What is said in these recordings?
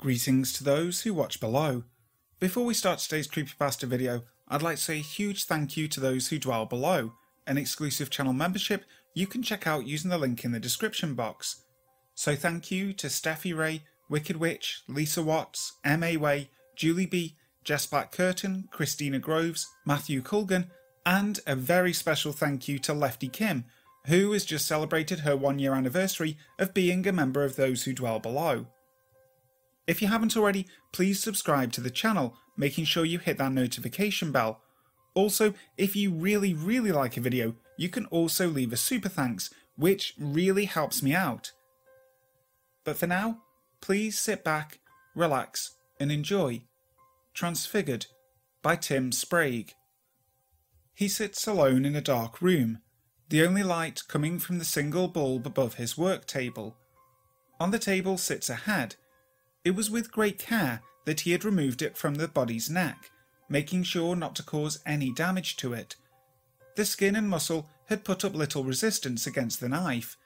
Greetings to those who watch below. Before we start today's creepypasta video, I'd like to say a huge thank you to those who dwell below. An exclusive channel membership you can check out using the link in the description box. So thank you to Steffi Ray, Wicked Witch, Lisa Watts, M.A. Way, Julie B, Jess Black Curtin, Christina Groves, Matthew Culgan, and a very special thank you to Lefty Kim, who has just celebrated her one year anniversary of being a member of those who dwell below. If you haven't already, please subscribe to the channel, making sure you hit that notification bell. Also, if you really, really like a video, you can also leave a super thanks, which really helps me out. But for now, please sit back, relax, and enjoy. Transfigured by Tim Sprague. He sits alone in a dark room, the only light coming from the single bulb above his work table. On the table sits a head. It was with great care that he had removed it from the body's neck, making sure not to cause any damage to it. The skin and muscle had put up little resistance against the knife.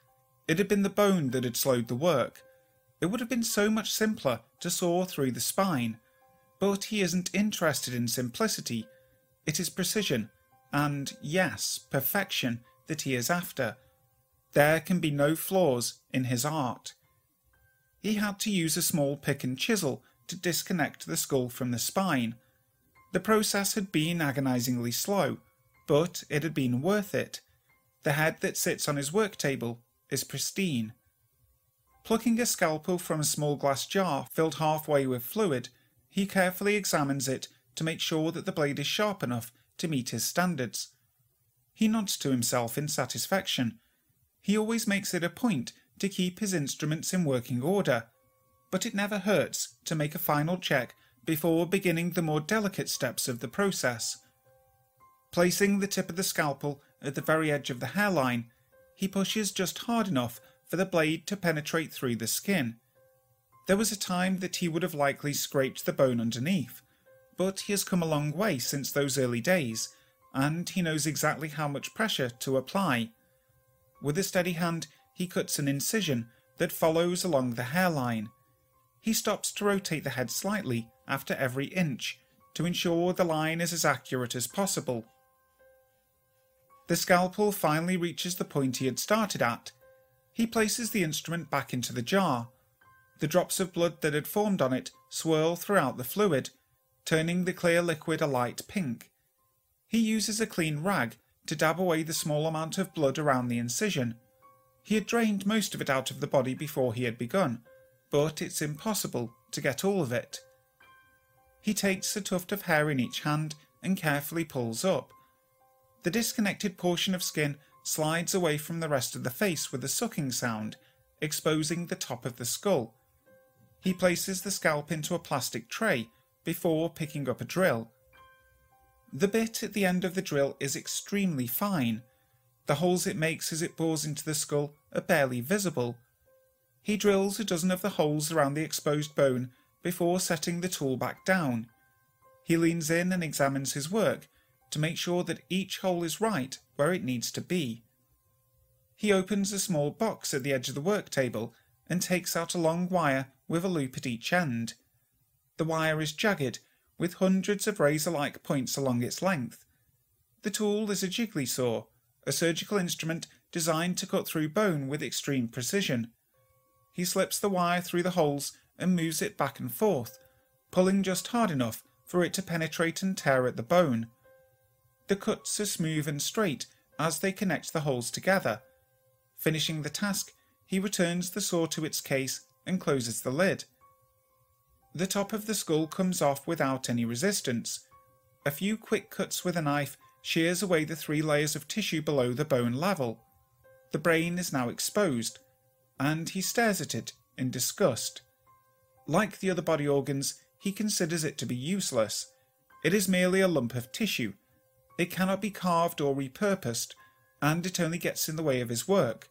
It had been the bone that had slowed the work. It would have been so much simpler to saw through the spine. But he isn't interested in simplicity. It is precision, and yes, perfection that he is after. There can be no flaws in his art. He had to use a small pick and chisel to disconnect the skull from the spine. The process had been agonizingly slow, but it had been worth it. The head that sits on his work table is pristine. Plucking a scalpel from a small glass jar filled halfway with fluid, he carefully examines it to make sure that the blade is sharp enough to meet his standards. He nods to himself in satisfaction. He always makes it a point to keep his instruments in working order, but it never hurts to make a final check before beginning the more delicate steps of the process. Placing the tip of the scalpel at the very edge of the hairline, he pushes just hard enough for the blade to penetrate through the skin. There was a time that he would have likely scraped the bone underneath, but he has come a long way since those early days, and he knows exactly how much pressure to apply. With a steady hand, he cuts an incision that follows along the hairline. He stops to rotate the head slightly after every inch to ensure the line is as accurate as possible. The scalpel finally reaches the point he had started at. He places the instrument back into the jar. The drops of blood that had formed on it swirl throughout the fluid, turning the clear liquid a light pink. He uses a clean rag to dab away the small amount of blood around the incision. He had drained most of it out of the body before he had begun, but it's impossible to get all of it. He takes a tuft of hair in each hand and carefully pulls up. The disconnected portion of skin slides away from the rest of the face with a sucking sound, exposing the top of the skull. He places the scalp into a plastic tray before picking up a drill. The bit at the end of the drill is extremely fine. The holes it makes as it bores into the skull are barely visible. He drills a dozen of the holes around the exposed bone before setting the tool back down. He leans in and examines his work to make sure that each hole is right where it needs to be. He opens a small box at the edge of the work table and takes out a long wire with a loop at each end. The wire is jagged, with hundreds of razor like points along its length. The tool is a Gigli saw, a surgical instrument designed to cut through bone with extreme precision. He slips the wire through the holes and moves it back and forth, pulling just hard enough for it to penetrate and tear at the bone. The cuts are smooth and straight as they connect the holes together. Finishing the task, he returns the saw to its case and closes the lid. The top of the skull comes off without any resistance. A few quick cuts with a knife shears away the three layers of tissue below the bone level. The brain is now exposed, and he stares at it in disgust. Like the other body organs, he considers it to be useless. It is merely a lump of tissue. It cannot be carved or repurposed, and it only gets in the way of his work.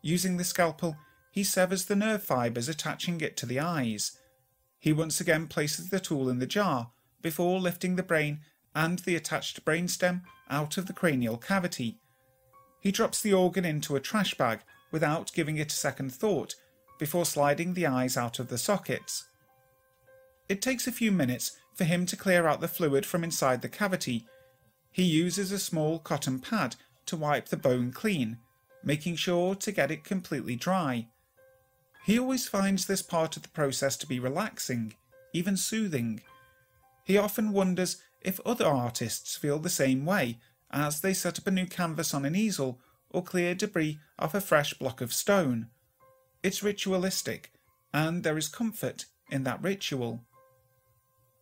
Using the scalpel, he severs the nerve fibres attaching it to the eyes. He once again places the tool in the jar before lifting the brain and the attached brainstem out of the cranial cavity. He drops the organ into a trash bag without giving it a second thought before sliding the eyes out of the sockets. It takes a few minutes for him to clear out the fluid from inside the cavity. He uses a small cotton pad to wipe the bone clean, making sure to get it completely dry. He always finds this part of the process to be relaxing, even soothing. He often wonders if other artists feel the same way as they set up a new canvas on an easel or clear debris off a fresh block of stone. It's ritualistic, and there is comfort in that ritual.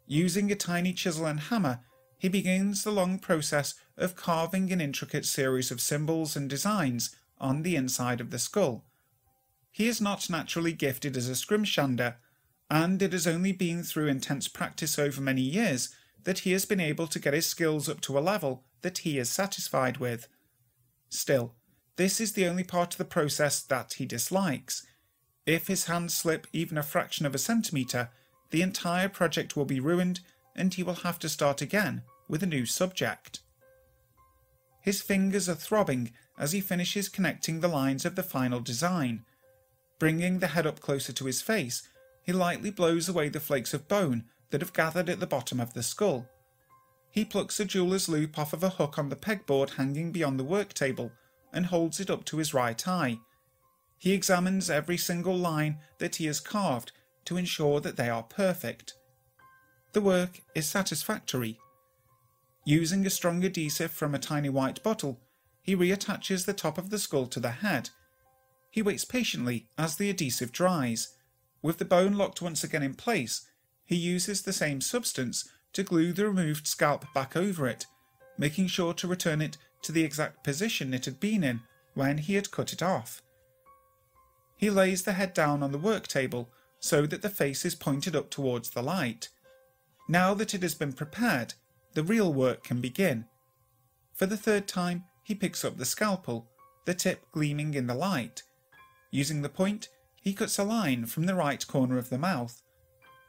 Using a tiny chisel and hammer, he begins the long process of carving an intricate series of symbols and designs on the inside of the skull. He is not naturally gifted as a scrimshander, and it has only been through intense practice over many years that he has been able to get his skills up to a level that he is satisfied with. Still, this is the only part of the process that he dislikes. If his hands slip even a fraction of a centimetre, the entire project will be ruined and he will have to start again with a new subject. His fingers are throbbing as he finishes connecting the lines of the final design. Bringing the head up closer to his face, he lightly blows away the flakes of bone that have gathered at the bottom of the skull. He plucks a jeweler's loupe off of a hook on the pegboard hanging beyond the work table and holds it up to his right eye. He examines every single line that he has carved to ensure that they are perfect. The work is satisfactory. Using a strong adhesive from a tiny white bottle, he reattaches the top of the skull to the head. He waits patiently as the adhesive dries. With the bone locked once again in place, he uses the same substance to glue the removed scalp back over it, making sure to return it to the exact position it had been in when he had cut it off. He lays the head down on the work table so that the face is pointed up towards the light. Now that it has been prepared, the real work can begin. For the third time, he picks up the scalpel, the tip gleaming in the light. Using the point, he cuts a line from the right corner of the mouth.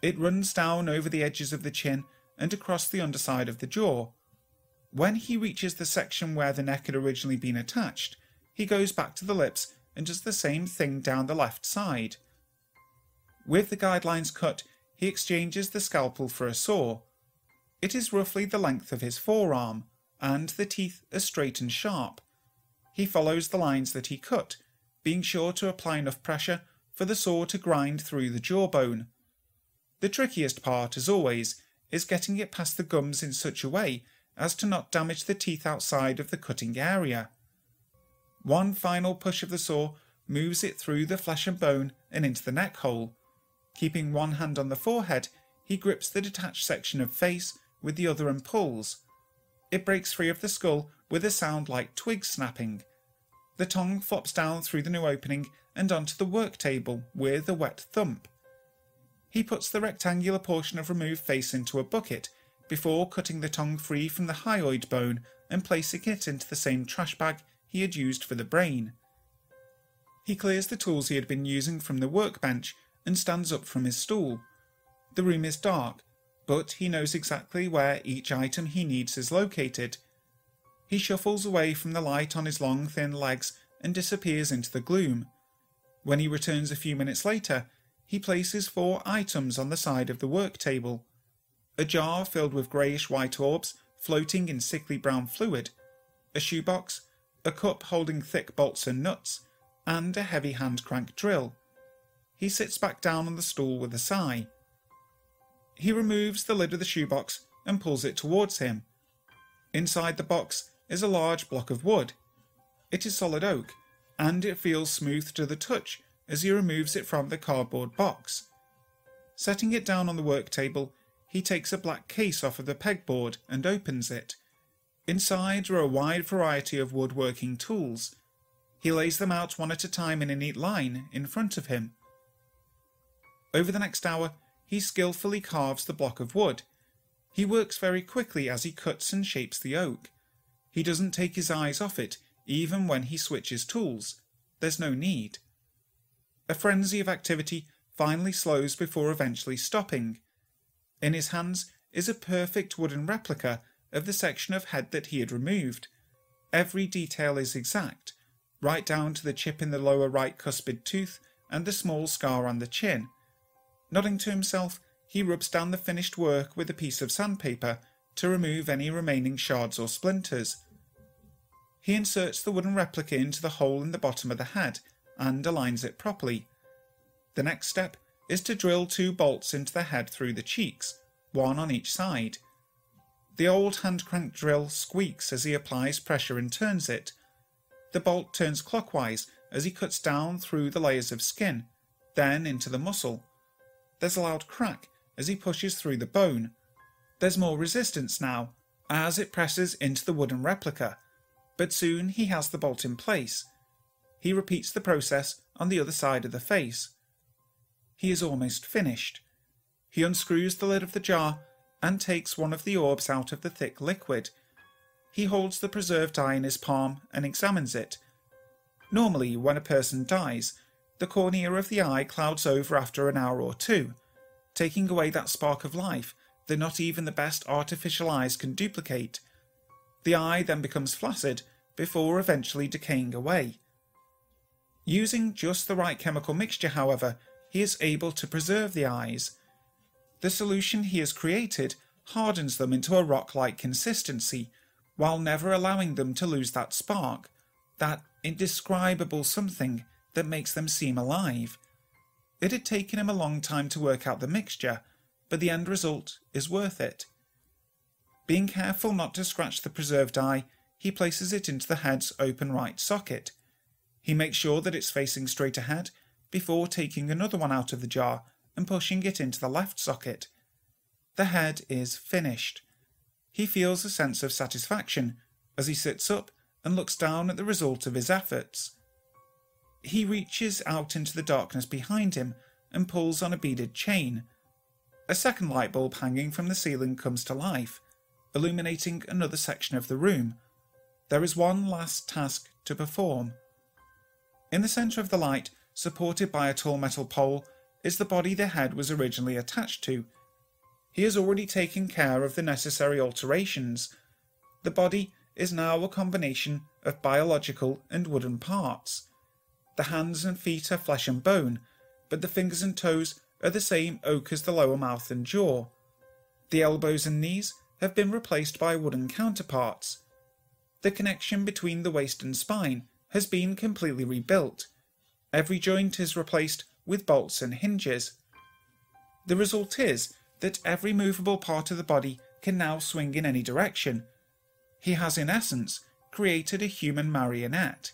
It runs down over the edges of the chin and across the underside of the jaw. When he reaches the section where the neck had originally been attached, he goes back to the lips and does the same thing down the left side. With the guidelines cut, he exchanges the scalpel for a saw. It is roughly the length of his forearm, and the teeth are straight and sharp. He follows the lines that he cut, being sure to apply enough pressure for the saw to grind through the jawbone. The trickiest part, as always, is getting it past the gums in such a way as to not damage the teeth outside of the cutting area. One final push of the saw moves it through the flesh and bone and into the neck hole, Keeping one hand on the forehead, he grips the detached section of face with the other and pulls. It breaks free of the skull with a sound like twigs snapping. The tongue flops down through the new opening and onto the work table with a wet thump. He puts the rectangular portion of removed face into a bucket before cutting the tongue free from the hyoid bone and placing it into the same trash bag he had used for the brain. He clears the tools he had been using from the workbench and stands up from his stool. The room is dark, but he knows exactly where each item he needs is located. He shuffles away from the light on his long, thin legs and disappears into the gloom. When he returns a few minutes later, he places four items on the side of the work table a jar filled with greyish white orbs floating in sickly brown fluid, a shoebox, a cup holding thick bolts and nuts, and a heavy hand crank drill. He sits back down on the stool with a sigh. He removes the lid of the shoebox and pulls it towards him. Inside the box is a large block of wood. It is solid oak, and it feels smooth to the touch as he removes it from the cardboard box. Setting it down on the work table, he takes a black case off of the pegboard and opens it. Inside are a wide variety of woodworking tools. He lays them out one at a time in a neat line in front of him. Over the next hour, he skillfully carves the block of wood. He works very quickly as he cuts and shapes the oak. He doesn't take his eyes off it, even when he switches tools. There's no need. A frenzy of activity finally slows before eventually stopping. In his hands is a perfect wooden replica of the section of head that he had removed. Every detail is exact, right down to the chip in the lower right cuspid tooth and the small scar on the chin. Nodding to himself, he rubs down the finished work with a piece of sandpaper to remove any remaining shards or splinters. He inserts the wooden replica into the hole in the bottom of the head and aligns it properly. The next step is to drill two bolts into the head through the cheeks, one on each side. The old hand crank drill squeaks as he applies pressure and turns it. The bolt turns clockwise as he cuts down through the layers of skin, then into the muscle. There's a loud crack as he pushes through the bone. There's more resistance now as it presses into the wooden replica, but soon he has the bolt in place. He repeats the process on the other side of the face. He is almost finished. He unscrews the lid of the jar and takes one of the orbs out of the thick liquid. He holds the preserved eye in his palm and examines it. Normally, when a person dies, the cornea of the eye clouds over after an hour or two, taking away that spark of life that not even the best artificial eyes can duplicate. The eye then becomes flaccid before eventually decaying away. Using just the right chemical mixture, however, he is able to preserve the eyes. The solution he has created hardens them into a rock like consistency, while never allowing them to lose that spark, that indescribable something that makes them seem alive. It had taken him a long time to work out the mixture, but the end result is worth it. Being careful not to scratch the preserved eye, he places it into the head's open right socket. He makes sure that it's facing straight ahead before taking another one out of the jar and pushing it into the left socket. The head is finished. He feels a sense of satisfaction as he sits up and looks down at the result of his efforts. He reaches out into the darkness behind him and pulls on a beaded chain. A second light bulb hanging from the ceiling comes to life, illuminating another section of the room. There is one last task to perform. In the centre of the light, supported by a tall metal pole, is the body the head was originally attached to. He has already taken care of the necessary alterations. The body is now a combination of biological and wooden parts. The hands and feet are flesh and bone, but the fingers and toes are the same oak as the lower mouth and jaw. The elbows and knees have been replaced by wooden counterparts. The connection between the waist and spine has been completely rebuilt. Every joint is replaced with bolts and hinges. The result is that every movable part of the body can now swing in any direction. He has, in essence, created a human marionette.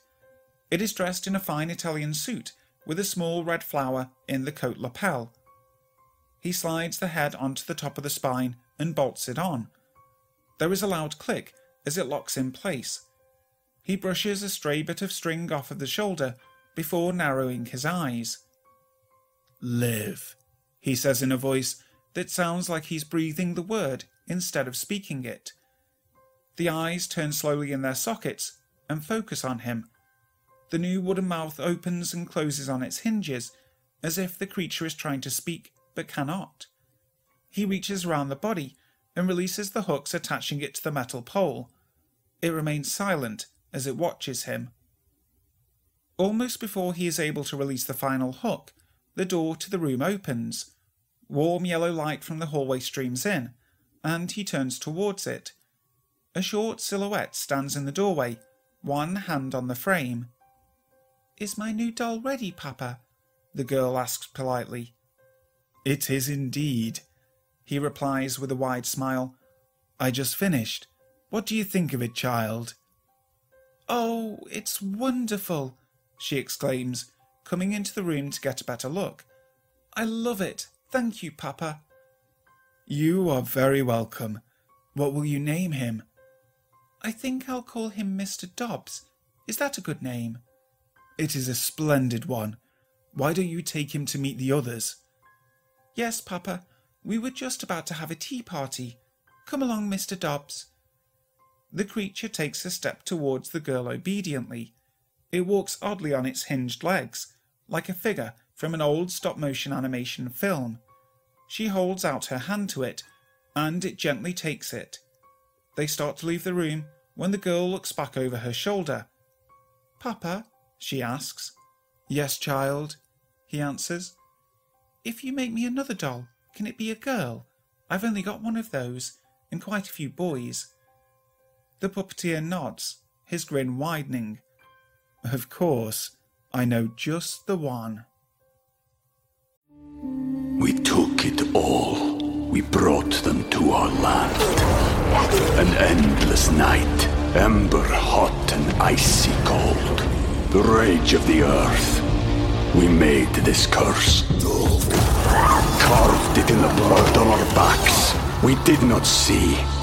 It is dressed in a fine Italian suit with a small red flower in the coat lapel. He slides the head onto the top of the spine and bolts it on. There is a loud click as it locks in place. He brushes a stray bit of string off of the shoulder before narrowing his eyes. Live, he says in a voice that sounds like he's breathing the word instead of speaking it. The eyes turn slowly in their sockets and focus on him. The new wooden mouth opens and closes on its hinges, as if the creature is trying to speak but cannot. He reaches round the body and releases the hooks attaching it to the metal pole. It remains silent as it watches him. Almost before he is able to release the final hook, the door to the room opens. Warm yellow light from the hallway streams in, and he turns towards it. A short silhouette stands in the doorway, one hand on the frame. Is my new doll ready, Papa? The girl asks politely. It is indeed, he replies with a wide smile. I just finished. What do you think of it, child? Oh, it's wonderful, she exclaims, coming into the room to get a better look. I love it. Thank you, Papa. You are very welcome. What will you name him? I think I'll call him Mr. Dobbs. Is that a good name? It is a splendid one. Why don't you take him to meet the others? Yes, Papa. We were just about to have a tea party. Come along, Mr. Dobbs. The creature takes a step towards the girl obediently. It walks oddly on its hinged legs, like a figure from an old stop motion animation film. She holds out her hand to it, and it gently takes it. They start to leave the room when the girl looks back over her shoulder. Papa, she asks. Yes, child, he answers. If you make me another doll, can it be a girl? I've only got one of those, and quite a few boys. The puppeteer nods, his grin widening. Of course, I know just the one. We took it all. We brought them to our land. An endless night, ember hot and icy cold. The rage of the earth. We made this curse. Carved it in the blood on our backs. We did not see.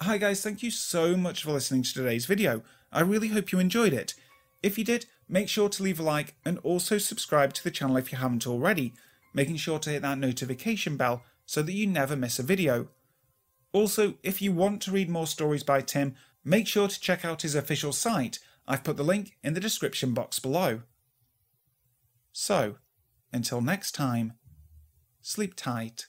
Hi guys, thank you so much for listening to today's video. I really hope you enjoyed it. If you did, make sure to leave a like and also subscribe to the channel if you haven't already, making sure to hit that notification bell so that you never miss a video. Also, if you want to read more stories by Tim, make sure to check out his official site. I've put the link in the description box below. So, until next time, sleep tight.